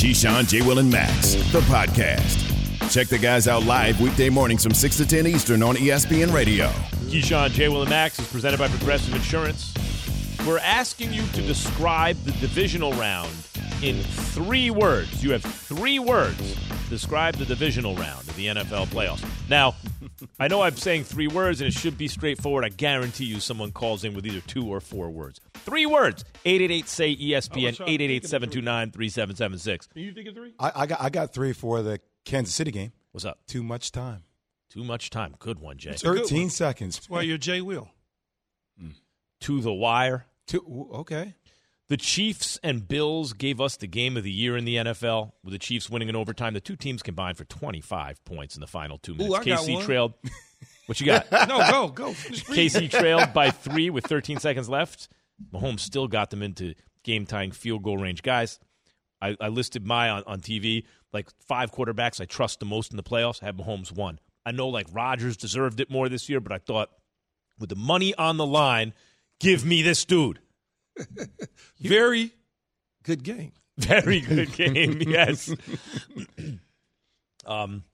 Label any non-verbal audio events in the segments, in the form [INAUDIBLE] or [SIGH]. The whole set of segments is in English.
Keyshawn, J. Will, and Max, the podcast. Check the guys out live weekday mornings from 6 to 10 Eastern on ESPN Radio. Keyshawn, J. Will, and Max is presented by Progressive Insurance. We're asking you to describe the divisional round in three words. You have three words. Describe the divisional round of the NFL playoffs. Now, I know I'm saying three words and it should be straightforward. I guarantee you someone calls in with either two or four words. Three words. 888 say ESPN, 888 729 3776. Can you think of three? I, I got I got three for the Kansas City game. What's up? Too much time. Too much time. Good one, Jay. a good Thirteen one. seconds. That's why you're Jay Will. To the wire. Two, okay. The Chiefs and Bills gave us the game of the year in the NFL, with the Chiefs winning in overtime. The two teams combined for 25 points in the final two minutes. Got KC trailed. [LAUGHS] What you got? No, go, go. KC trailed by three with 13 seconds left. Mahomes still got them into game tying field goal range. Guys, I, I listed my on, on TV like five quarterbacks I trust the most in the playoffs. I have Mahomes one. I know like Rodgers deserved it more this year, but I thought with the money on the line, give me this dude. [LAUGHS] Very good game. [LAUGHS] Very good game. yes. [LAUGHS] um,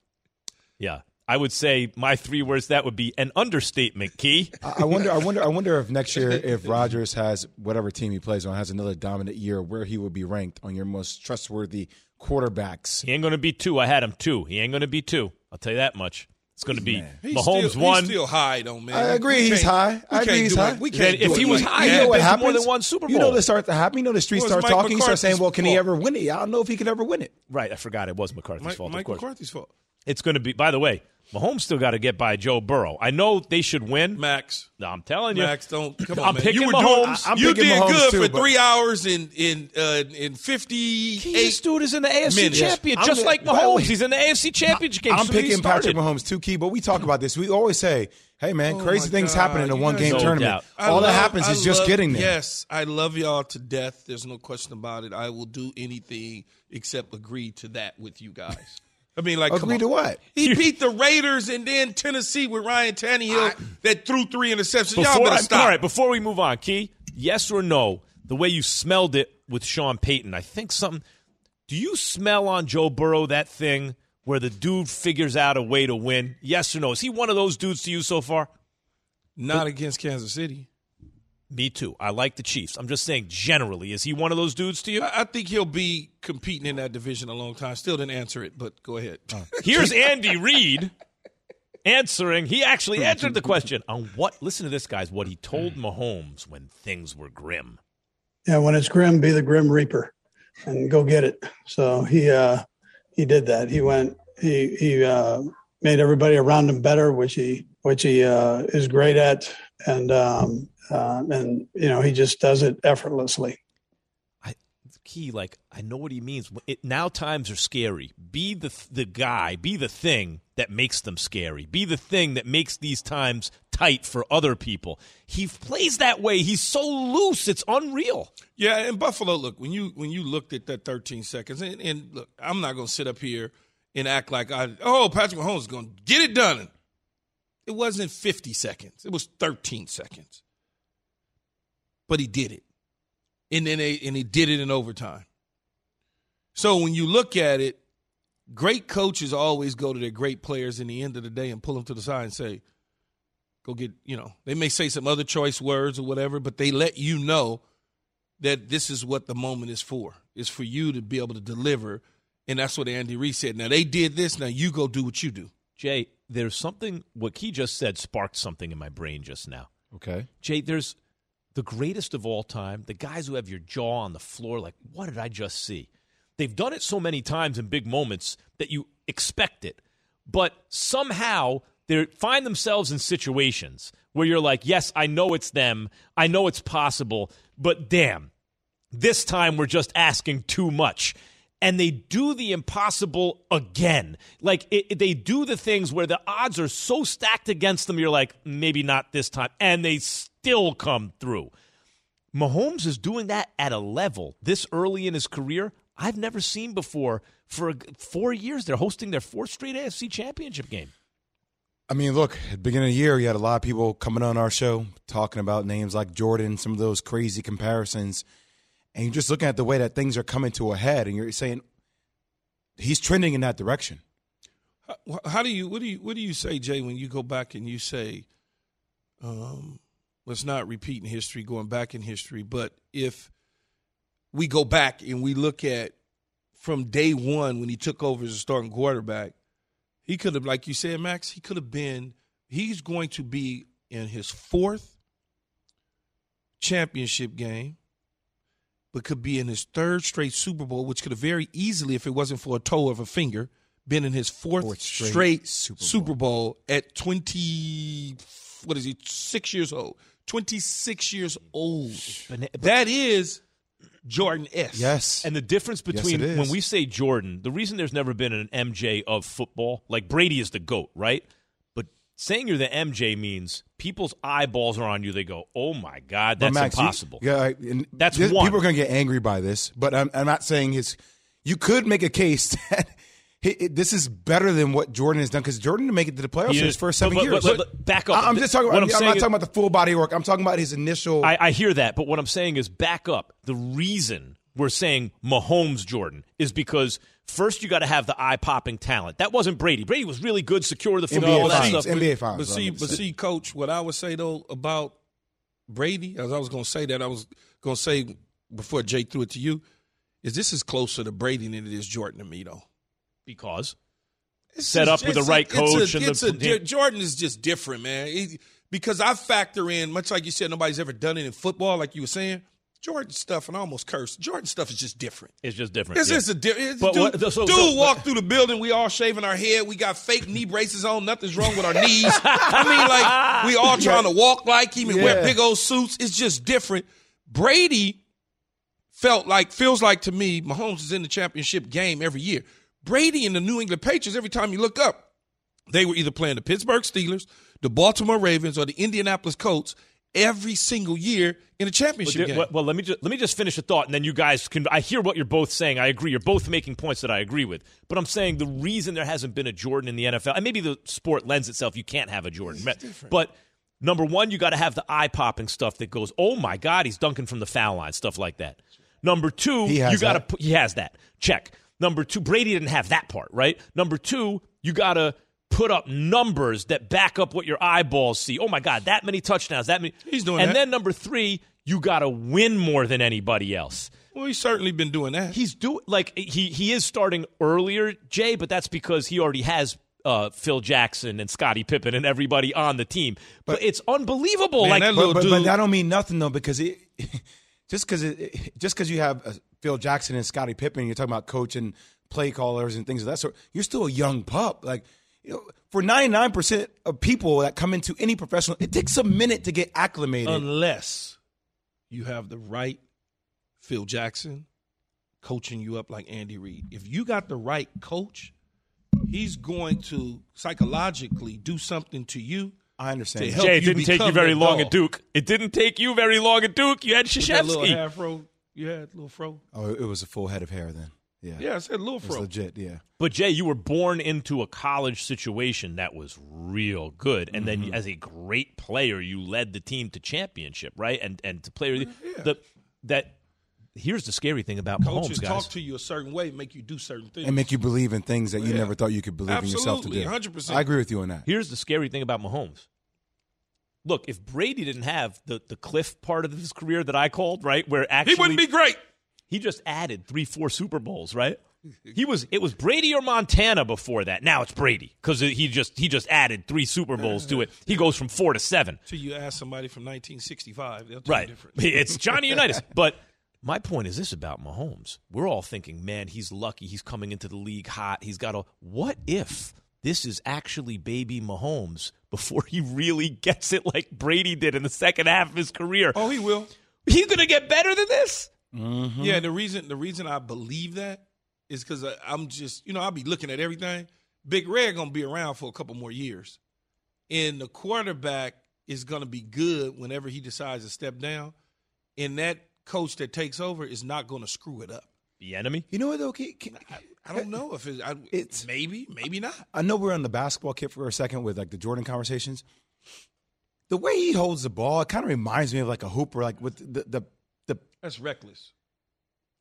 yeah. I would say my three words that would be an understatement. Key. I, I wonder. I wonder. I wonder if next year, if Rodgers has whatever team he plays on has another dominant year, where he will be ranked on your most trustworthy quarterbacks. He ain't going to be two. I had him two. He ain't going to be two. I'll tell you that much. It's going to be He's Mahomes still, one. He's still high, though, man. I agree. He's high. I agree. He's high. We can't if he was high, you know what been to happens? more than one Super Bowl. You know Bowl. this start to happen. You know the streets Well, start Mike talking. You start saying, "Well, can he ever win it?" I don't know if he can ever win it. right. I forgot it was McCarthy's Mike, fault. Mike of course. McCarthy's fault. It's going to be. By the way, Mahomes still got to get by Joe Burrow. I know they should win. Max. No, I'm telling you. Max, don't come on. I'm on, man. picking you were Mahomes. Doing, I'm you picking did Mahomes good too, for three hours in in uh, in fifty Key, eight. this dude is in the AFC minutes. champion, I'm just the- like by the way, Mahomes. He's in the AFC championship game. I'm as soon as he picking Patrick. Mahomes too, key. But we talk about this. We always say, "Hey, man, Oh, crazy things God. happen in a one game No tournament. doubt. I All that happens I is just love- getting there." Yes, I love y'all to death. There's no question about it. I will do anything except agree to that with you guys. I mean, like, come Agree on. to what? He beat the Raiders and then Tennessee with Ryan Tannehill that threw three interceptions. y'all Before, better I- stop. all right, before we move on, Key, yes or no? The way you smelled it with Sean Payton, I think something. Do you smell on Joe Burrow that thing where the dude figures out a way to win? Yes or no? Is he one of those dudes to you so far? Not against Kansas City. Me too. I like the Chiefs. I'm just saying, generally, is he one of those dudes to you? I I think he'll be competing in that division a long time. Still didn't answer it, but go ahead. Here's Andy Reid answering. He actually answered the question on what. Listen to this, guys. What he told Mahomes when things were grim. yeah, when it's grim, be the grim reaper and go get it. So he uh, he did that. He went. He he uh, made everybody around him better, which he which he uh, is great at, and um, uh, and you know he just does it effortlessly. I, key like i know what he means it, now times are scary be the the guy be the thing that makes them scary be the thing that makes these times tight for other people he plays that way he's so loose it's unreal Yeah, and Buffalo. Look, when you when you looked at that 13 seconds, and, and look, I'm not going to sit up here and act like I. Oh, Patrick Mahomes is going to get it done. It wasn't 50 seconds. It was 13 seconds. But he did it, and then they, and he did it in overtime. So when you look at it, great coaches always go to their great players in the end of the day and pull them to the side and say, "Go get." You know, they may say some other choice words or whatever, but they let you know that this is what the moment is for. Is for you to be able to deliver, and that's what Andy Reid said. Now they did this. Now you go do what you do. jay there's something what he just said sparked something in my brain just now Okay. jay there's the greatest of all time the guys who have your jaw on the floor like what did i just see? They've done it so many times in big moments that you expect it. But somehow they find themselves in situations where you're like yes i know it's them. I know it's possible. But damn this time we're just asking too much and they do the impossible again like it, it- they do the things where the odds are so stacked against them you're like maybe not this time and they still come through Mahomes is doing that at a level this early in his career I've never seen before. For four years, they're hosting their fourth straight AFC Championship game. I mean, look, at the beginning of the year, you had a lot of people coming on our show talking about names like Jordan, some of those crazy comparisons. And you're just looking at the way that things are coming to a head, and you're saying, he's trending in that direction. How, how do you what do you what do you say, Jay, when you go back and you say, um, let's not repeat in history, going back in history, but if we go back and we look at from day one when he took over as a starting quarterback, he could have, like you said, Max, he could have been. He's going to be in his fourth championship game, but could be in his third straight Super Bowl, which could have very easily, if it wasn't for a toe of a finger, been in his fourth, Fourth straight straight, Super Super, Bowl. Bowl. at 20, what is he, six years old? 26 years old. Bana- but- That is Jordan S. Yes. And the difference between it is. when we say Jordan, the reason there's never been an MJ of football, like Brady is the GOAT, right? Saying you're the MJ means people's eyeballs are on you. They go, oh my God, that's Max, you- impossible. yeah, and That's this- one. People are going to get angry by this, but I'm, I'm not saying his. You could make a case [LAUGHS] that he, it- this is better than what Jordan has done because Jordan didn't make it to the playoffs in his first seven but- but- years. but- but back up. I'm just talking. About, I'm I'm, saying not talking about the full body work. I'm talking about his initial. I, I hear that, but what I'm saying is back up. The reason we're saying Mahomes Jordan is because first you got to have the eye popping talent. That wasn't Brady. Brady was really good, secure the football, NBA all that finals. stuff. NBA finals. But see, but see, Coach, what I would say though about Brady, as I was going to say that, I was going to say before Jay threw it to you, is this is closer to Brady than it is Jordan to me though. Because It's Set up with the right it's coach a, and the- it's a di- Jordan is just different, man. He- because I factor in much like you said, nobody's ever done it in football, like you were saying. Jordan stuff, and I almost cursed. Jordan stuff is just different. it's just different. It's Yeah. just a different. Dude, what- so- dude so- walked through the building. We all shaving our head. We got fake knee braces on. Nothing's wrong with our knees. [LAUGHS] I mean, like we all trying to walk like him and wear big old suits. It's just different. Brady felt like feels like to me. Mahomes is in the championship game every year. Brady and the New England Patriots. Every time you look up, they were either playing the Pittsburgh Steelers, the Baltimore Ravens, or the Indianapolis Colts every single year in a But championship there- game. well, well, let me just let me just finish a thought, and then you guys can. I hear what you're both saying. I agree. You're both making points that I agree with. But I'm saying the reason there hasn't been a Jordan in the NFL, and maybe the sport lends itself. You can't have a Jordan, but number one, you got to have the eye popping stuff that goes, "Oh my God, he's dunking from the foul line," stuff like that. Number two, He has you got to he has that check. Number two, Brady didn't have that part, right? Number two, you got to put up numbers that back up what your eyeballs see. Oh my God, that many touchdowns, that many. He's doing that. and that. then number three, you got to win more than anybody else. well, he's certainly been doing that. He's doing like he he is starting earlier, Jay, but that's because he already has. Uh, Phil Jackson and Scottie Pippen and everybody on the team, but, it's unbelievable. Man, like that but, little but, but that don't mean nothing though because it [LAUGHS] just because it [LAUGHS] just because you have uh, Phil Jackson and Scottie Pippen, you're talking about coaching play callers and things of that sort. You're still a young pup. Like you know, for 99 percent of people that come into any professional, it takes a minute to get acclimated. unless you have the right Phil Jackson coaching you up like Andy Reid. If you got the right coach, he's going to psychologically do something to you. I understand. To that. help Jay, it didn't take you very long dog. at Duke. It didn't take you very long at Duke. You had With that little Krzyzewski. afro, you had little fro. Oh, it was a full head of hair then. Yeah, Yeah, I said little it was fro. legit. Yeah. But Jay, you were born into a college situation that was real good, and Mm-hmm. then as a great player, you led the team to championship, right? And and to play the that. Here's the scary thing about Coaches Mahomes, guys. talk to you a certain way, make you do certain things. And make you believe in things that you Yeah. never thought you could believe in yourself to do. 100%. I agree with you on that. Here's the scary thing about Mahomes. Look, if Brady didn't have the the cliff part of his career that I called, right, where actually he wouldn't be great. He just added three, four Super Bowls, right? He was it was Brady or Montana before that. Now it's Brady because he just he just added three Super Bowls to it. He goes from four to seven. So you ask somebody from 1965, they'll tell Right. you different. [LAUGHS] It's Johnny Unitas. [LAUGHS] But my point is this about Mahomes. We're all thinking, man, he's lucky. He's coming into the league hot. He's got a. What if this is actually baby Mahomes before he really gets it like Brady did in the second half of his career? Oh, he will. He's going to get better than this? Mm-hmm. Yeah, the reason the reason I believe that is because I'm just you know I'll be looking at everything. Big Red gonna be around for a couple more years, and the quarterback is gonna be good whenever he decides to step down, and that coach that takes over is not gonna screw it up. The enemy? You know what though? Can- can- I don't know if it's, I, It's- maybe maybe not. I know we're on the basketball kick for a second with like the Jordan conversations. The way he holds the ball, it kind of reminds me of like a hooper, like with the the the. That's reckless.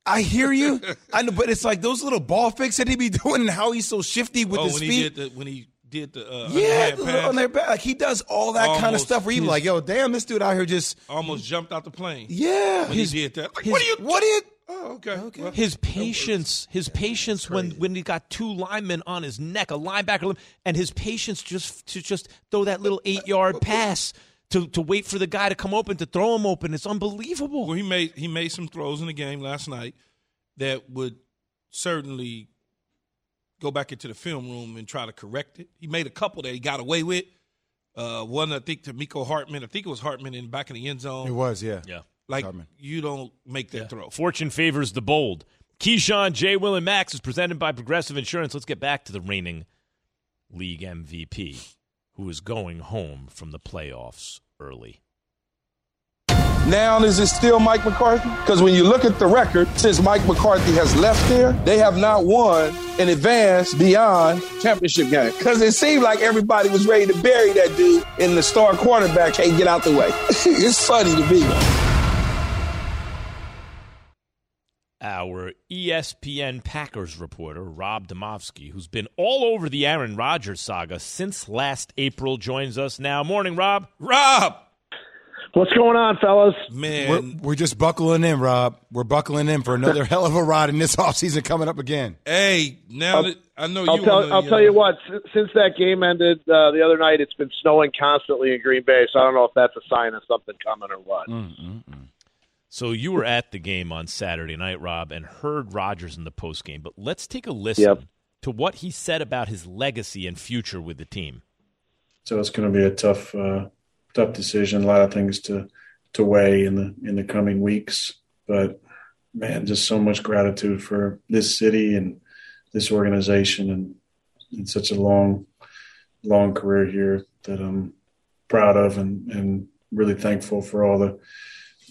I hear you. [LAUGHS] I know, but it's like those little ball fakes that he be [LAUGHS] doing and how he's so shifty with oh, his when feet. he did the when he did the uh, yeah, the- pass, on their back. Like he does all that kind of stuff where you be like, yo, damn, this dude out here just almost jumped out the plane. yeah. when His, he did that. Like, his- what are you? what do you? Oh, okay. Well, His patience, his patience when when he got two linemen on his neck, a linebacker, and his patience just to just throw that little eight yard pass to to wait for the guy to come open to throw him open. It's unbelievable. well, he made he made some throws in the game last night that would certainly go back into the film room and try to correct it. He made a couple that he got away with. Uh, one I think to Mecole Hardman. I think it was Hardman in the back of the end zone. It was, yeah. Yeah. like Hardman. you don't make that throw. Fortune favors the bold. Keyshawn, J. Will, and Max is presented by Progressive Insurance. Let's get back to the reigning league MVP, who is going home from the playoffs early. Now is it still Mike McCarthy? Because when you look at the record, since Mike McCarthy has left there, they have not won an advance beyond championship game. Because it seemed like everybody was ready to bury that dude, and the star quarterback can't get out the way. [LAUGHS] it's funny to me. Our ESPN Packers reporter, Rob Demovsky, who's been all over the Aaron Rodgers saga since last April, joins us now. Morning, Rob. Rob, What's going on, fellas? man, We're, we're just buckling in, Rob. We're buckling in for another [LAUGHS] hell of a ride in this offseason coming up again. hey, now that I know I'll you, tell wanna, I'll tell you what. s- Since that game ended uh, the other night, it's been snowing constantly in Green Bay. So I don't know if that's a sign of something coming or what. Mm, mm, mm. So you were at the game on Saturday night, Rob, and heard Rodgers in the postgame. But let's take a listen Yep. to what he said about his legacy and future with the team. So it's going to be a tough, uh, tough decision. A lot of things to to weigh in the in the coming weeks. But man, just so much gratitude for this city and this organization, and, and such a long, long career here that I'm proud of, and and really thankful for all the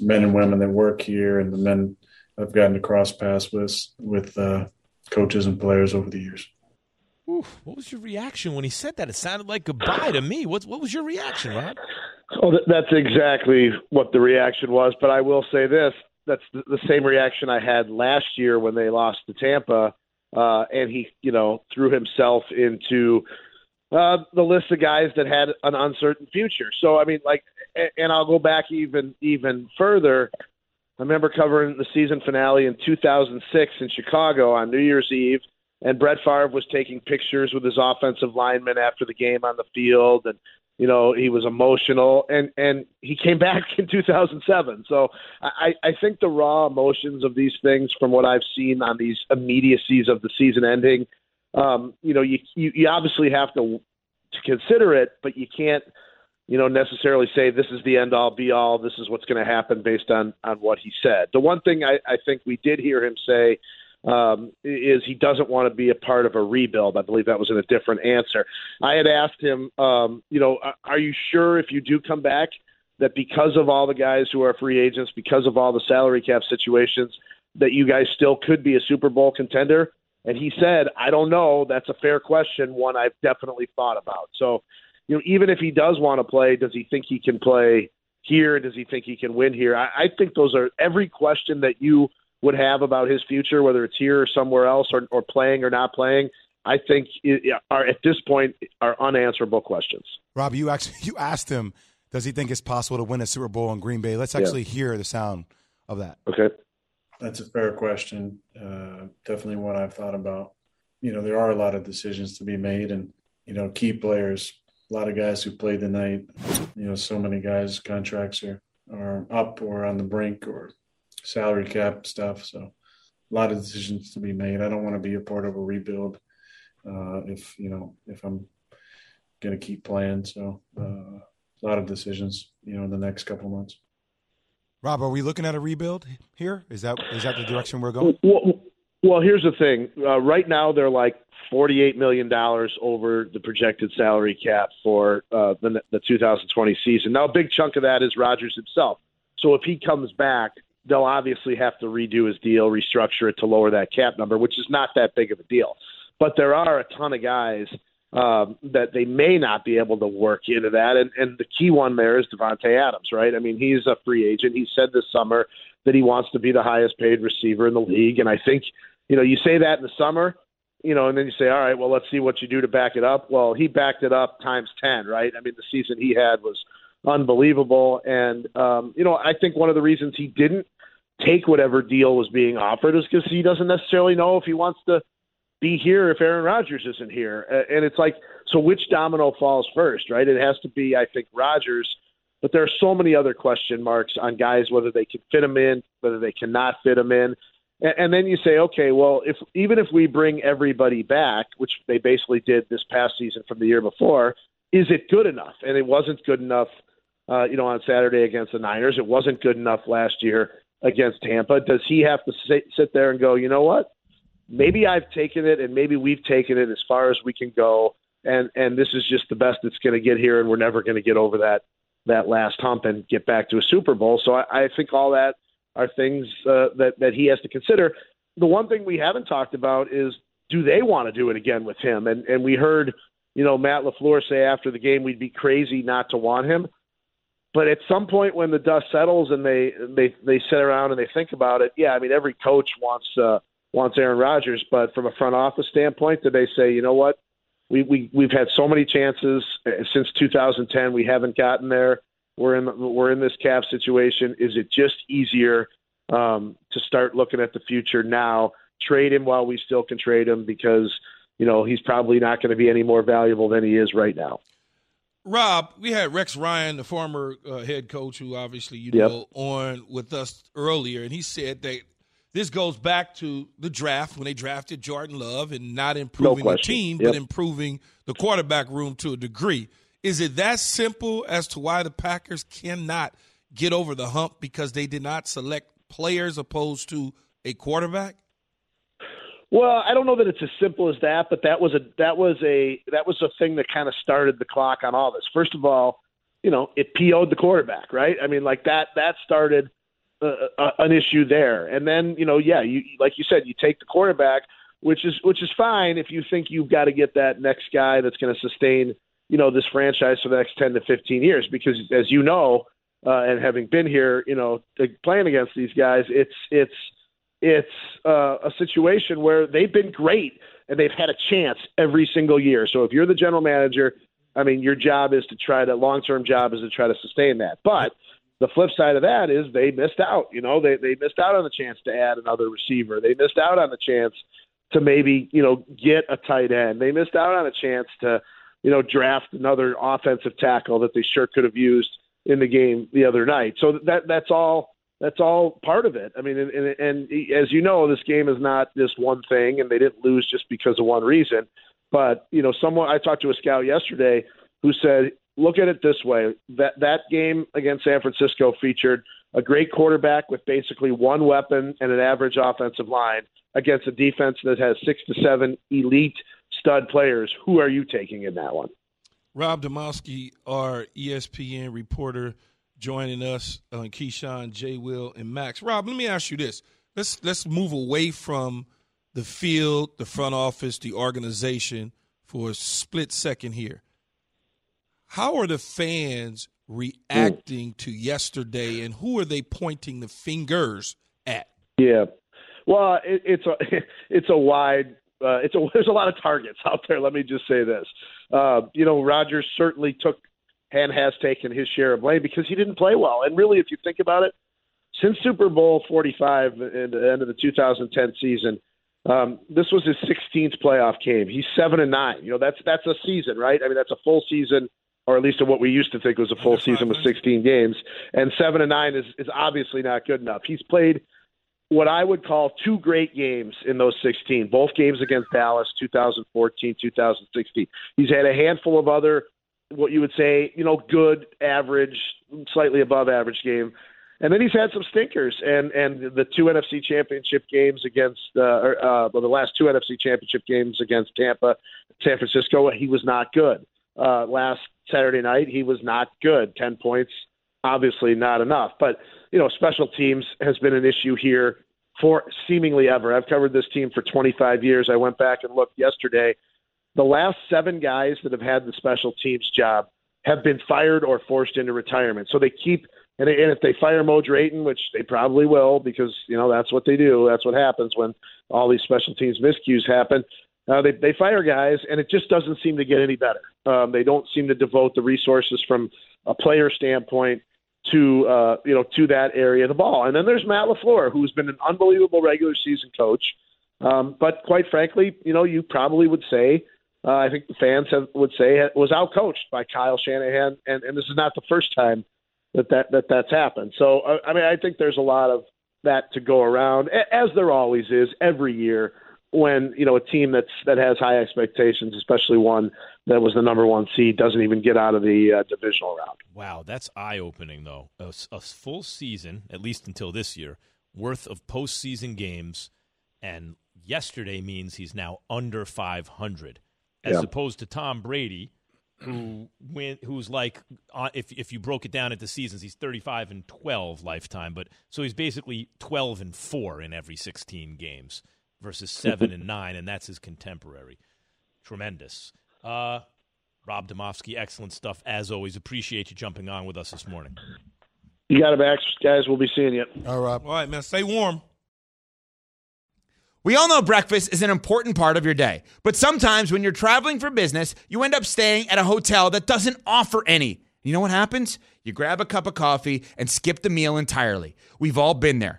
men and women that work here and the men I've gotten to cross paths with with uh, coaches and players over the years. Ooh, what was your reaction when he said that? It sounded like goodbye to me. What, what was your reaction, Rob? Oh, that's exactly what the reaction was. But I will say this: that's the, the same reaction I had last year when they lost to Tampa, uh, and he, you know, threw himself into uh, the list of guys that had an uncertain future. So I mean, like, a- and I'll go back even even further. I remember covering the season finale in 2006 in Chicago on New Year's Eve, and Brett Favre was taking pictures with his offensive linemen after the game on the field, and you know he was emotional, and and he came [LAUGHS] back in 2007. So I I think the raw emotions of these things, from what I've seen on these immediacies of the season ending, um, you know, you, you you obviously have to to consider it, but you can't you know necessarily say this is the end all be all this is what's going to happen based on on what he said. The one thing i i think we did hear him say um is he doesn't want to be a part of a rebuild. I believe that was in a different answer. I had asked him um you know are- you sure if you do come back that because of all the guys who are free agents because of all the salary cap situations that you guys still could be a super bowl contender? And he said i don't know. That's a fair question one i've definitely thought about. So you know, even if he does want to play, does he think he can play here? Does he think he can win here? I, I think those are every question that you would have about his future, whether it's here or somewhere else, or, or playing or not playing. I think it, are at this point are unanswerable questions. Rob, you actually [LAUGHS] you asked him, does he think it's possible to win a Super Bowl in Green Bay? Let's actually hear the sound of that. Okay. That's a fair question. Uh, definitely one I've thought about. You know, there are a lot of decisions to be made, and you know, key players. A lot of guys who played tonight. You know, so many guys' contracts are are up or on the brink or salary cap stuff. So, a lot of decisions to be made. I don't want to be a part of a rebuild. Uh, if you know, if I'm going to keep playing, so uh, a lot of decisions. You know, in the next couple months. Rob, are we looking at a rebuild here? Is that is that the direction we're going? Well, well here's the thing. Uh, right now, they're like $48 million over the projected salary cap for uh, the, the 2020 season. Now, a big chunk of that is Rodgers himself. So if he comes back, they'll obviously have to redo his deal, restructure it to lower that cap number, which is not that big of a deal. But there are a ton of guys um, that they may not be able to work into that. And, and the key one there is Davante Adams, right? I mean, he's a free agent. He said this summer that he wants to be the highest paid receiver in the league. And I think, you know, you say that in the summer, you know, and then you say, all right, well, let's see what you do to back it up. Well, he backed it up times 10, right? I mean, the season he had was unbelievable. And, um, you know, I think one of the reasons he didn't take whatever deal was being offered is because he doesn't necessarily know if he wants to be here if Aaron Rodgers isn't here. And it's like, so which domino falls first, right? It has to be, I think, Rodgers. But there are so many other question marks on guys whether they can fit them in, whether they cannot fit them in. And, then you say, okay, well, if even if we bring everybody back, which they basically did this past season from the year before, is it good enough? And it wasn't good enough, uh, you know, on Saturday against the Niners. It wasn't good enough last year against Tampa. Does he have to sit, sit there and go, you know what? Maybe I've taken it, and maybe we've taken it as far as we can go, and and this is just the best it's going to get here, and we're never going to get over that that last hump and get back to a Super Bowl. So I, I think all that are things uh, that that he has to consider. The one thing we haven't talked about is do they want to do it again with him? And and we heard, you know, Matt LaFleur say after the game we'd be crazy not to want him. But at some point when the dust settles and they they they sit around and they think about it, yeah, I mean every coach wants uh, wants Aaron Rodgers, but from a front office standpoint, do they say, you know what, we we we've had so many chances uh, since 2010, we haven't gotten there. We're in we're in this cap situation. Is it just easier um, to start looking at the future now? Trade him while we still can trade him because you know he's probably not going to be any more valuable than he is right now. Rob, we had Rex Ryan, the former uh, head coach, who obviously you yep. know, on with us earlier, and he said that this goes back to the draft when they drafted Jordan Love and not improving no the team, yep. but improving the quarterback room to a degree. Is it that simple as to why the Packers cannot get over the hump because they did not select players opposed to a quarterback? Well, I don't know that it's as simple as that, but that was a that was a that was a thing that kind of started the clock on all this. First of all, you know, it PO'd the quarterback, right? I mean, like that that started uh, uh, an issue there, and then you know, yeah, you like you said, you take the quarterback, which is which is fine if you think you've got to get that next guy that's going to sustain you know this franchise for the next ten to fifteen years, because as you know, uh, and having been here, you know, playing against these guys, it's it's it's uh, a situation where they've been great and they've had a chance every single year. So if you're the general manager, I mean, your job is to try to long term job is to try to sustain that. But the flip side of that is they missed out. You know, they they missed out on the chance to add another receiver. They missed out on the chance to maybe you know get a tight end. They missed out on a chance to you know draft another offensive tackle that they sure could have used in the game the other night. So that that's all that's all part of it. I mean, and, and, and as you know, this game is not just one thing, and they didn't lose just because of one reason. But you know, someone I talked to a scout yesterday who said, look at it this way: that that game against San Francisco featured a great quarterback with basically one weapon and an average offensive line against a defense that has six to seven elite stud players. Who are you taking in that one? Rob Demovsky, our ESPN reporter joining us on Keyshawn, J. Will, and Max. Rob, let me ask you this. Let's let's move away from the field, the front office, the organization for a split second here. How are the fans reacting to yesterday, and who are they pointing the fingers at? Yeah, well, it, it's a [LAUGHS] it's a wide uh, it's a [LAUGHS] there's a lot of targets out there. Let me just say this. Uh, you know, Rodgers certainly took and has taken his share of blame because he didn't play well. And really, if you think about it, since Super Bowl 45 at the end of the 2010 season, um, this was his 16th playoff game. He's seven and nine. You know, that's that's a season, right? I mean, that's a full season, or at least what we used to think was a full season with 16 games. And seven and nine is is obviously not good enough. He's played what I would call two great games in those 16, both games against Dallas, 2014, 2016. He's had a handful of other what you would say, you know, good, average, slightly above average game. And then he's had some stinkers, and and the two NFC Championship games against, uh, uh, well, the last two NFC Championship games against Tampa, San Francisco, he was not good. Uh, last Saturday night, he was not good. Ten points, obviously not enough. But you know, special teams has been an issue here for seemingly ever. I've covered this team for 25 years. I went back and looked yesterday the last seven guys that have had the special teams job have been fired or forced into retirement. So they keep And, and if they fire Mo Drayton, which they probably will, because you know that's what they do. That's what happens when all these special teams miscues happen. Uh, they they fire guys, and it just doesn't seem to get any better. Um, they don't seem to devote the resources from a player standpoint to uh, you know to that area of the ball. And then there's Matt LaFleur, who's been an unbelievable regular season coach. Um, but quite frankly, you know, you probably would say, uh, I think the fans have, would say, was outcoached by Kyle Shanahan, and, and this is not the first time that that, that that's happened. So, uh, I mean, I think there's a lot of that to go around, as there always is every year when you know a team that's that has high expectations, especially one that was the number one seed, doesn't even get out of the uh, divisional round. Wow, that's eye opening though. A, a, full season, at least until this year, worth of postseason games, and yesterday means he's now under 500, as yeah. opposed to Tom Brady, who went, who's like uh, if if you broke it down into seasons, he's 35 and 12 lifetime, but so he's basically 12 and four in every 16 games versus seven and nine, and that's his contemporary. Tremendous. Uh, Rob Demovsky, excellent stuff as always. Appreciate you jumping on with us this morning. You got it, Max. Guys, we'll be seeing you. All right. All right, man. Stay warm. We all know breakfast is an important part of your day, but sometimes when you're traveling for business, you end up staying at a hotel that doesn't offer any. You know what happens? You grab a cup of coffee and skip the meal entirely. We've all been there.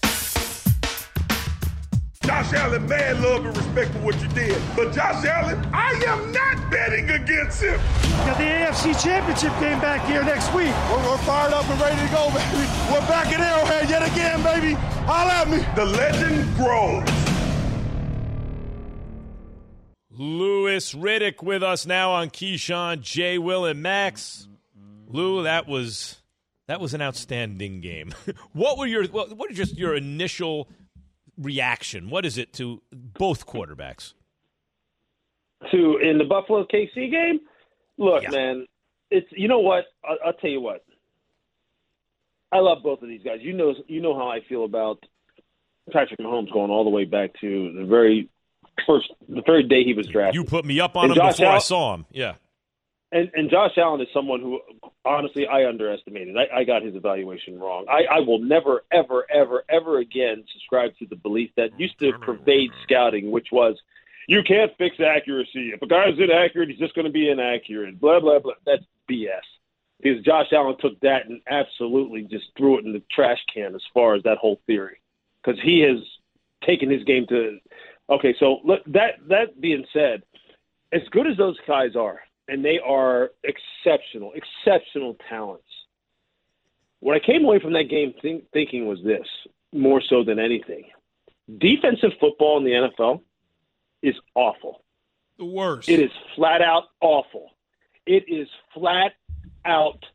Josh Allen, man, love and respect for what you did. But Josh Allen, I am not betting against him. Got the AFC Championship game back here next week. We're, we're fired up and ready to go, baby. We're back in Arrowhead yet again, baby. Holla at me. The legend grows. Louis Riddick with us now on Keyshawn, J. Will, and Max. Lou, that was that was an outstanding game. [LAUGHS] what were your what, what are just your initial reaction? What is it to both quarterbacks? To in the Buffalo KC game? Look, yeah. man, it's you know what? I'll, I'll tell you what. I love both of these guys. You know, you know how I feel about Patrick Mahomes going all the way back to the very first, the very day he was drafted. You put me up on and him Josh before Allen, I saw him. Yeah. And and Josh Allen is someone who honestly I underestimated. I, I got his evaluation wrong. I, I will never, ever, ever, ever again subscribe to the belief that used to pervade scouting, which was you can't fix accuracy. If a guy's inaccurate, he's just going to be inaccurate. Blah blah blah. That's BS. Because Josh Allen took that and absolutely just threw it in the trash can as far as that whole theory. Because he has taken his game to. Okay, so look, that that being said, as good as those guys are, and they are exceptional, exceptional talents. What I came away from that game think, thinking was this more so than anything defensive football in the NFL is awful. The worst. It is flat out awful. It is flat out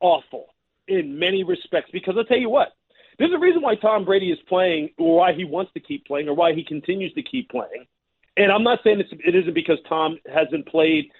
awful in many respects because I'll tell you what, there's a reason why Tom Brady is playing or why he wants to keep playing or why he continues to keep playing. And I'm not saying it's, it isn't because Tom hasn't played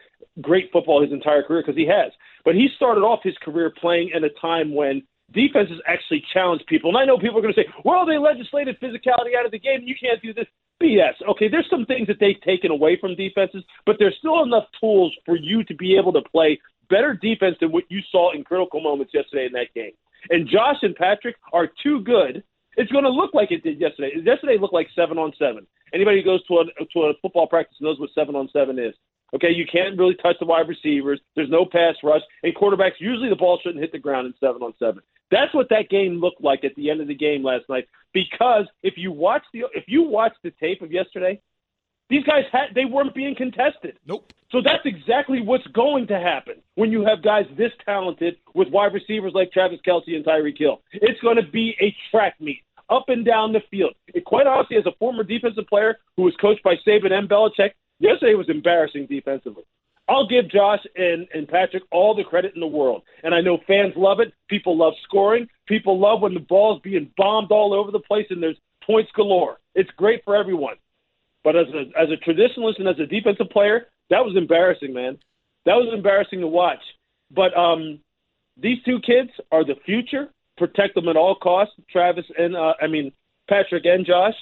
great football his entire career because he has. But he started off his career playing at a time when defenses actually challenged people. And I know people are going to say, well, they legislated physicality out of the game. And you can't do this. BS. Okay, there's some things that they've taken away from defenses, but there's still enough tools for you to be able to play better defense than what you saw in critical moments yesterday in that game. And Josh and Patrick are too good It's going to look like it did yesterday. Yesterday looked like seven on seven. Anybody who goes to a to a football practice knows what seven on seven is. Okay, you can't really touch the wide receivers. There's no pass rush, and quarterbacks usually the ball shouldn't hit the ground in seven on seven. That's what that game looked like at the end of the game last night. Because if you watch the if you watch the tape of yesterday, these guys had they weren't being contested. Nope. So that's exactly what's going to happen when you have guys this talented with wide receivers like Travis Kelce and Tyreek Hill. It's going to be a track meet up and down the field. It, quite honestly, as a former defensive player who was coached by Saban and Belichick, yesterday was embarrassing defensively. I'll give Josh and, and Patrick all the credit in the world. And I know fans love it. People love scoring. People love when the ball's being bombed all over the place and there's points galore. It's great for everyone. But as a as a traditionalist and as a defensive player, that was embarrassing, man. That was embarrassing to watch. But um, these two kids are the future. Protect them at all costs, Travis and uh, I mean Patrick and Josh.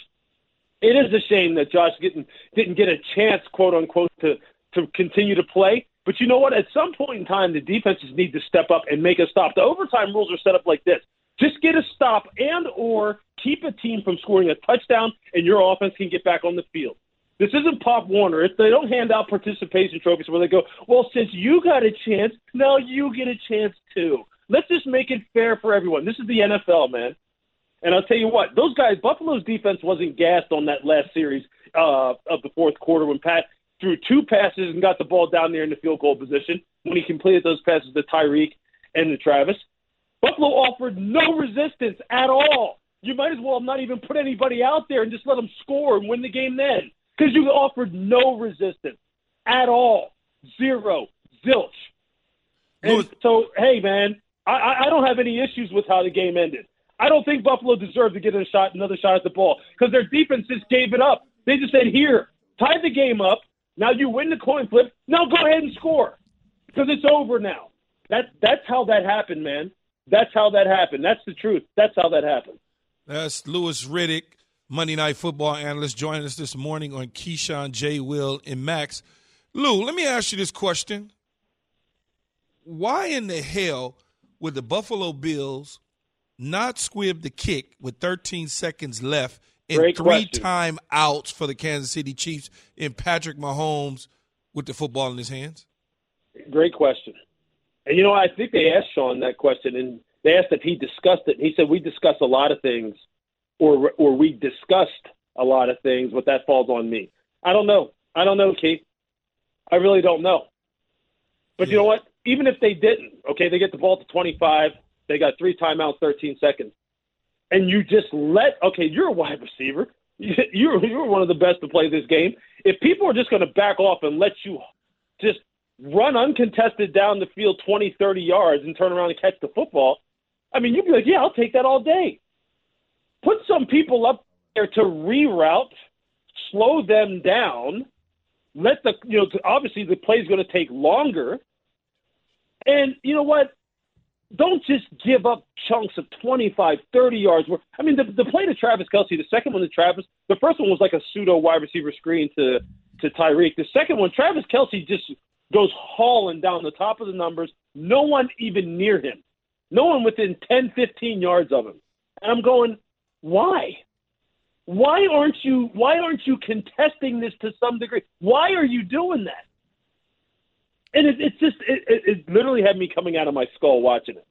It is a shame that Josh didn't didn't get a chance, quote unquote, to to continue to play. But you know what? At some point in time, the defenses need to step up and make a stop. The overtime rules are set up like this: just get a stop and or keep a team from scoring a touchdown, and your offense can get back on the field. This isn't Pop Warner. If they don't hand out participation trophies where they go, well, since you got a chance, now you get a chance too. Let's just make it fair for everyone. This is the NFL, man. And I'll tell you what, those guys, Buffalo's defense wasn't gassed on that last series uh, of the fourth quarter when Pat threw two passes and got the ball down there in the field goal position when he completed those passes to Tyreek and to Travis. Buffalo offered no resistance at all. You might as well not even put anybody out there and just let them score and win the game then because you offered no resistance at all. Zero. Zilch. And so, hey, man, I, I don't have any issues with how the game ended. I don't think Buffalo deserved to get a shot, another shot at the ball because their defense just gave it up. They just said, "Here, tie the game up. Now you win the coin flip. Now go ahead and score because it's over now." That that's how that happened, man. That's how that happened. That's the truth. That's how that happened. That's Louis Riddick, Monday Night Football analyst, joining us this morning on Keyshawn, J. Will, and Max. Lou, let me ask you this question: Why in the hell would the Buffalo Bills not squib the kick with 13 seconds left and three time outs for the Kansas City Chiefs and Patrick Mahomes with the football in his hands? Great question. And you know, I think they asked Sean that question, and they asked if he discussed it. He said we discussed a lot of things, or or we discussed a lot of things, but that falls on me. I don't know. I don't know, Keith. I really don't know. But you know what? Even if they didn't, okay, they get the ball to 25. They got three timeouts, 13 seconds, and you just let. Okay, you're a wide receiver. [LAUGHS] You're you're one of the best to play this game. If people are just going to back off and let you just run uncontested down the field 20, 30 yards and turn around and catch the football, I mean, you'd be like, yeah, I'll take that all day. Put some people up there to reroute, slow them down, let the, you know, obviously the play's going to take longer. And you know what? Don't just give up chunks of 25, 30 yards. Where I mean, the, the play to Travis Kelce, the second one to Travis, the first one was like a pseudo wide receiver screen to to Tyreek. The second one, Travis Kelce just goes hauling down the top of the numbers. No one even near him. No one within 10, 15 yards of him. And I'm going, why? Why aren't you why aren't you contesting this to some degree? Why are you doing that? And it, it's just it, it, it literally had me coming out of my skull watching it.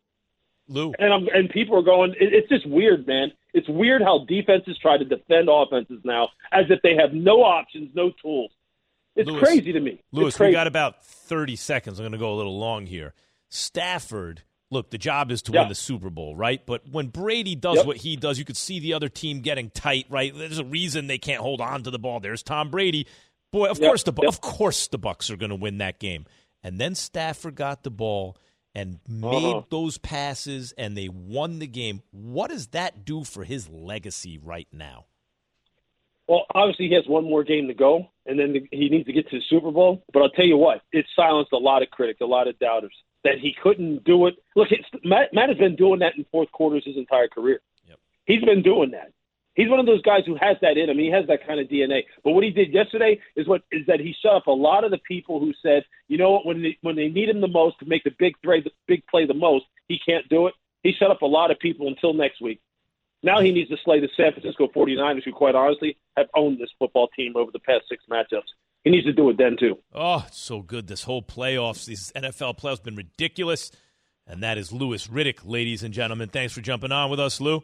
Lou. And I'm and people are going. It, it's just weird, man. It's weird how defenses try to defend offenses now as if they have no options, no tools. It's Louis, crazy to me. Louis, we got about 30 seconds. I'm going to go a little long here. Stafford, look, the job is to Yeah. win the Super Bowl, right? But when Brady does Yep. what he does, you could see the other team getting tight, right? There's a reason they can't hold on to the ball. There's Tom Brady. Boy, of Yep. course the Yep. of course the Bucs are going to win that game. And then Stafford got the ball and made Uh-huh. those passes and they won the game. What does that do for his legacy right now? Well, obviously he has one more game to go, and then he needs to get to the Super Bowl. But I'll tell you what, it silenced a lot of critics, a lot of doubters that he couldn't do it. Look, it's, Matt, Matt has been doing that in fourth quarters his entire career. He's been doing that. He's one of those guys who has that in him. He has that kind of DNA. But what he did yesterday is what is that he shut up a lot of the people who said, you know what, when they, when they need him the most to make the big play, the big play the most, he can't do it. He shut up a lot of people until next week. Now he needs to slay the San Francisco 49ers, who, quite honestly, have owned this football team over the past six matchups. He needs to do it then, too. Oh, it's so good. This whole playoffs, these NFL playoffs been ridiculous. And that is Louis Riddick, ladies and gentlemen. Thanks for jumping on with us, Lou.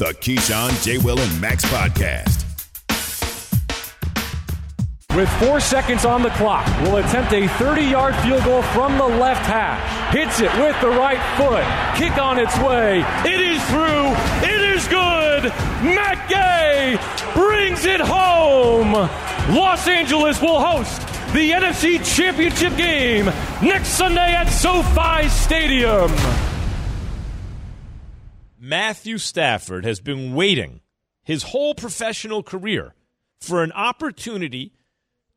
The Keyshawn, J. Will, and Max podcast. With four seconds on the clock, will attempt a 30-yard field goal from the left hash. Hits it with the right foot. Kick on its way. It is through. It is good. Matt Gay brings it home. Los Angeles will host the NFC Championship game next Sunday at SoFi Stadium. Matthew Stafford has been waiting his whole professional career for an opportunity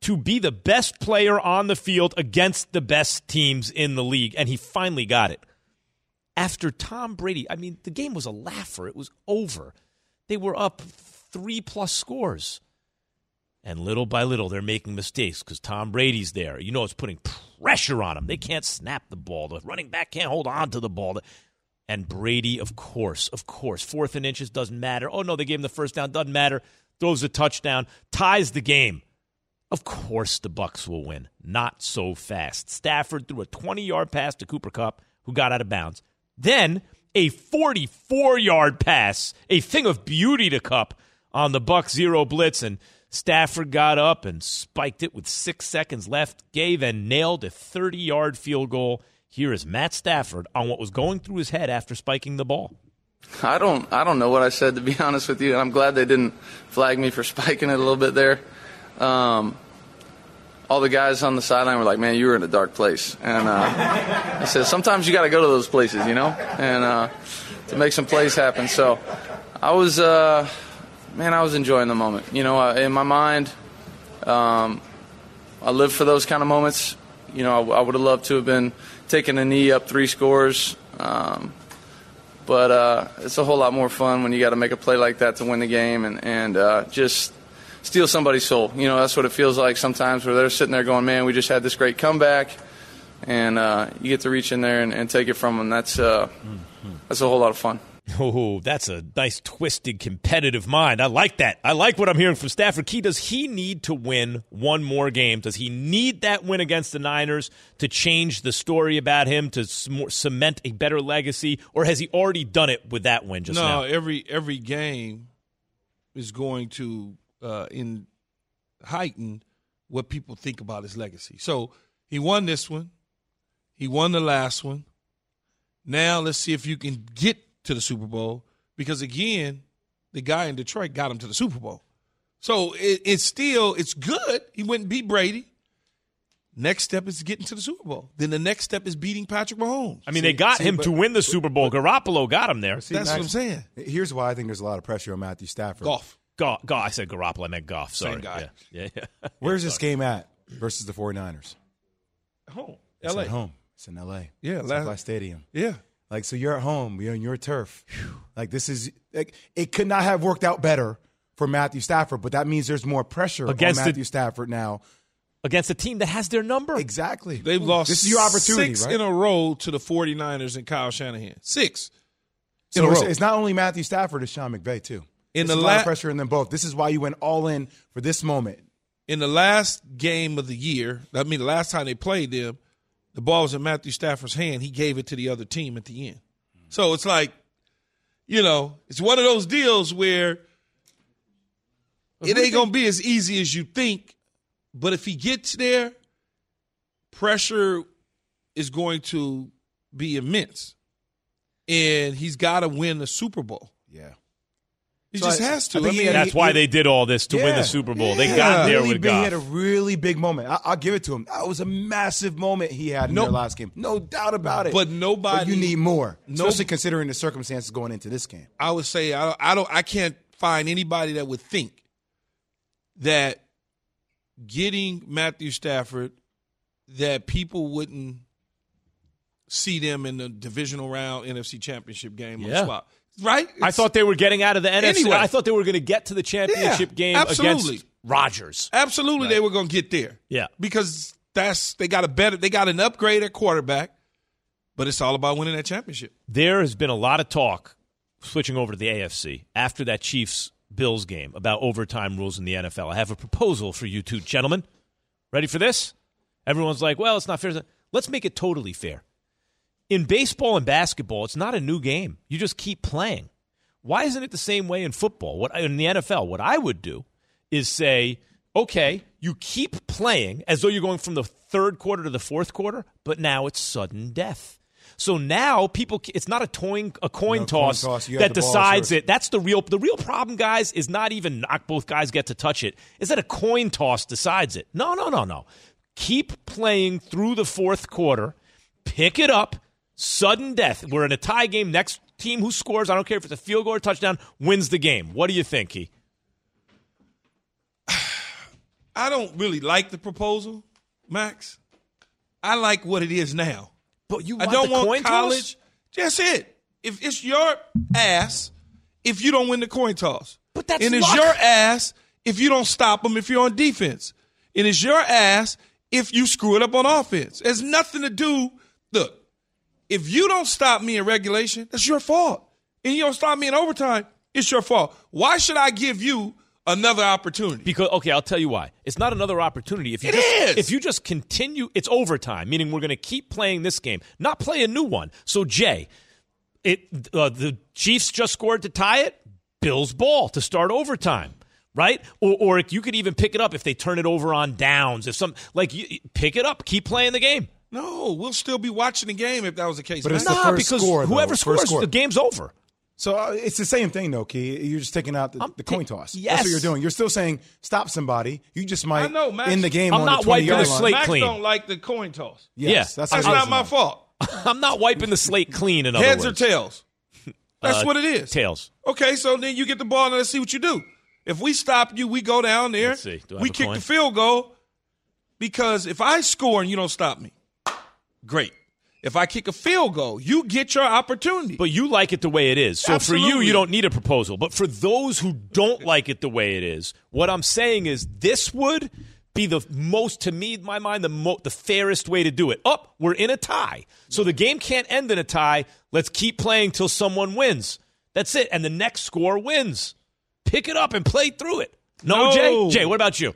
to be the best player on the field against the best teams in the league, and he finally got it. After Tom Brady, I mean, the game was a laugher. It was over. They were up three plus scores. And little by little, they're making mistakes because Tom Brady's there. You know, it's putting pressure on them. They can't snap the ball. The running back can't hold on to the ball. And Brady, of course, of course, fourth and inches doesn't matter. Oh, no, they gave him the first down, doesn't matter. Throws a touchdown, ties the game. Of course, the Bucs will win. Not so fast. Stafford threw a 20-yard pass to Cooper Kupp, who got out of bounds. Then a 44-yard pass, a thing of beauty to Kupp on the Bucs zero blitz, and Stafford got up and spiked it with six seconds left, gave and nailed a 30-yard field goal. Here is Matt Stafford on what was going through his head after spiking the ball. I don't I don't know what I said to be [LAUGHS] honest with you, and I'm glad they didn't flag me for spiking it a little bit there. Um, all the guys on the sideline were like, "Man, you were in a dark place," and uh, [LAUGHS] I said, "Sometimes you got to go to those places, you know, and uh, to make some plays happen." So I was, uh, man, I was enjoying the moment. You know, in my mind, um, I live for those kind of moments. You know, I, I would have loved to have been taking a knee up three scores. Um, but uh, it's a whole lot more fun when you got to make a play like that to win the game and, and uh, just steal somebody's soul. You know, that's what it feels like sometimes where they're sitting there going, man, we just had this great comeback. And uh, you get to reach in there and, and take it from them. That's, uh, that's a whole lot of fun. Oh, that's a nice, twisted, competitive mind. I like that. I like what I'm hearing from Stafford. Key, does he need to win one more game? Does he need that win against the Niners to change the story about him, to cement a better legacy? Or has he already done it with that win just no, now? every every game is going to uh, in heighten what people think about his legacy. So he won this one, he won the last one. Now let's see if you can get to the Super Bowl because again, the guy in Detroit got him to the Super Bowl. So it, it's still it's good. He went and beat Brady. Next step is getting to the Super Bowl. Then the next step is beating Patrick Mahomes. I mean, they got him to win the Super Bowl. Garoppolo got him there. See, That's what I'm saying. Here's why I think there's a lot of pressure on Matthew Stafford. Goff. Go, go, I said Garoppolo. I meant Goff. Sorry. Same guy. Yeah, yeah. yeah. [LAUGHS] Where's this game at versus the 49ers? Home. It's LA. at home. It's in L.A. Yeah, it's last- SoFi Stadium. Yeah. Like so, you're at home. You're on your turf. Like this is like it could not have worked out better for Matthew Stafford, but that means there's more pressure Against on the- Matthew Stafford now. Against a team that has their number. Exactly. They've lost This is your opportunity, six right? in a row to the 49ers and Kyle Shanahan. Six. So in a it's, row. it's not only Matthew Stafford, it's Sean McVay too. In There's the a lot of pressure in them both. This is why you went all in for this moment. in the last game of the year, I mean, the last time they played them, the ball was in Matthew Stafford's hand. He gave it to the other team at the end. So it's like, you know, it's one of those deals where it ain't gonna be as easy as you think. But if he gets there, pressure is going to be immense, and he's got to win the Super Bowl. Yeah. He So just I- has to. I think I he mean, had- That's why they did all this to win the Super Bowl. They Yeah. got there really with big, He had a really big moment. I, I'll give it to him. That was a massive moment he had in No- their last game. No doubt about it. But nobody- you need more, no- especially considering the circumstances going into this game. I would say I don't, I don't I can't find anybody that would think that getting Matthew Stafford that people wouldn't see them in the divisional round NFC Championship game on the spot. Right? I thought they were getting out of the NFC. Anyway. I thought they were going to get to the championship Yeah, game absolutely. against Rodgers. Absolutely, they were going to get there. Yeah. because that's they got a better, they got an upgrade at quarterback, but it's all about winning that championship. There has been a lot of talk switching over to the AFC after that Chiefs Bills game about overtime rules in the NFL. I have a proposal for you two gentlemen. Ready for this? Everyone's like, well, it's not fair. Let's make it totally fair. In baseball and basketball, it's not a new game. You just keep playing. Why isn't it the same way in football? What in the NFL, what I would do is say, okay, you keep playing as though you're going from the third quarter to the fourth quarter, but now it's sudden death. So now people, it's not a coin a coin No coin toss, toss. That have the ball decides it. That's the real the real problem, guys. Is not even knock both guys get to touch it. Is that a coin toss decides it? No, no, no, no. Keep playing through the fourth quarter. Pick it up. Sudden death. We're in a tie game. Next team who scores, I don't care if it's a field goal or touchdown, wins the game. What do you think, Key? [SIGHS] I don't really like the proposal, Max. I like what it is now. But you I don't the want coin toss? college. That's it. If it's your ass, if you don't win the coin toss, but that's and it's luck. your ass if you don't stop them if you're on defense, and it's your ass if you screw it up on offense. It has nothing to do. Look, if you don't stop me in regulation, that's your fault, and you don't stop me in overtime, it's your fault. Why should I give you another opportunity? Because okay, I'll tell you why. It's not another opportunity. If you It just, is. If you just continue, it's overtime. Meaning we're going to keep playing this game, not play a new one. So Jay, it uh, the Chiefs just scored to tie it. Bills ball to start overtime. Right, or or you could even pick it up if they turn it over on downs. If some like you, pick it up, keep playing the game. No, we'll still be watching the game if that was the case. But it's Max. the first because score, whoever First scores, score. the game's over. So uh, it's the same thing, though, Key. You're just taking out the, the coin toss. yes. That's what you're doing. You're still saying stop somebody. You just might I know, Max. in the game I'm on not the 20 wiping yard the line. slate Max clean. don't like the coin toss. Yes, Yeah. that's, That's not my why. fault. [LAUGHS] I'm not wiping the slate clean. In other Heads or tails. [LAUGHS] That's Uh, what it is. tails. Okay, so then you get the ball and let's see what you do. If we stop you, we go down there. Let's see. Do I We a kick coin? the field goal because if I score and you don't stop me, great. If I kick a field goal, you get your opportunity. But you like it the way it is. So for you, you don't need a proposal. But for those who don't like it the way it is, what I'm saying is this would be the most, to me, in my mind, the mo- the fairest way to do it. Up, we're in a tie, so the game can't end in a tie. Let's keep playing till someone wins. That's it, and the next score wins. Pick it up and play through it. No, No. Jay. Jay, what about you?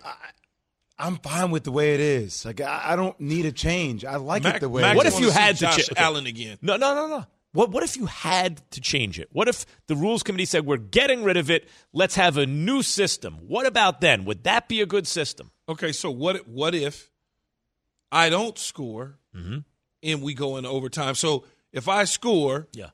I'm fine with the way it is. Like I, I don't need a change. I like Mac- it the way. Mac it What is. if you had to Josh cha- okay. Allen again? No, no, no, no. What what if you had to change it? What if the rules committee said we're getting rid of it? Let's have a new system. What about then? Would that be a good system? Okay, so what? What if I don't score Mm-hmm. and we go into overtime? So if I score, Yeah.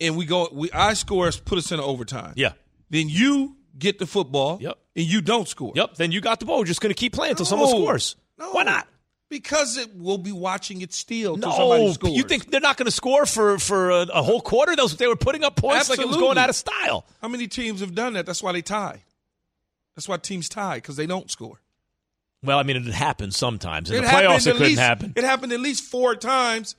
and we go, we I score, put us in overtime. Yeah. Then you get the football. Yep. And you don't score. Yep. Then you got the ball. We're just going to keep playing until someone No. scores. No. Why not? Because it will be watching it steal No, you think they're not going to score for for a, a whole quarter? Those they were putting up points like it was going out of style. How many teams have done that? That's why they tie. That's why teams tie because they don't score. Well, I mean, it happens sometimes. In it the playoffs, it couldn't least, happen. It happened at least four times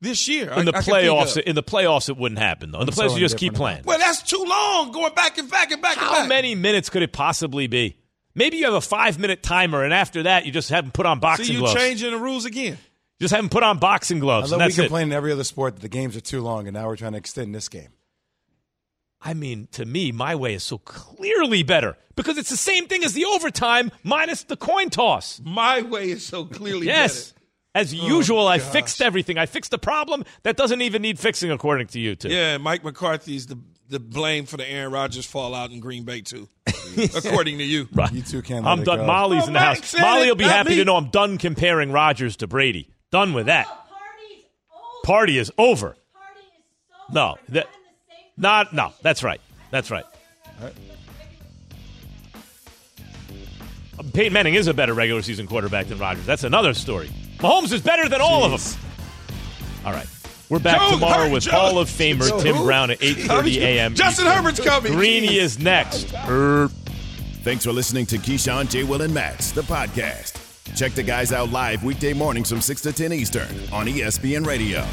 this year. In the I- I can think playoffs, of. in the playoffs, it wouldn't happen though. In the I'm playoffs, so you just keep playing. well, that's too long going back and back and back and back. How many minutes could it possibly be? Maybe you have a five minute timer, and after that, you just haven't put on boxing See you gloves. changing the rules again. Just haven't put on boxing I gloves. love and we that's it. complain in every other sport that the games are too long, and now we're trying to extend this game. I mean, to me, my way is so clearly better because it's the same thing as the overtime minus the coin toss. My way is so clearly Yes. better. As oh, usual, I fixed everything. I fixed the problem that doesn't even need fixing, according to you two. Yeah, Mike McCarthy's the the blame for the Aaron Rodgers fallout in Green Bay too. [LAUGHS] according to you. Right. You two can't. I'm let it done. go. Molly's Oh, in the Mike house. Molly will be happy me. to know I'm done comparing Rodgers to Brady. Done with that. Party is over. No, that, not no. That's right. That's right. Peyton Manning is a better regular season quarterback than Rodgers. That's another story. Mahomes is better than all of them. All right. We're back Joe tomorrow Hurt, with Joe- Hall of Famer Joe Tim who? Brown at 8:30 a.m. Justin Eastern. Herbert's coming. Greeny is next. Thanks for listening to Keyshawn, J. Will, and Max, the podcast. Check the guys out live weekday mornings from 6 to 10 Eastern on ESPN Radio.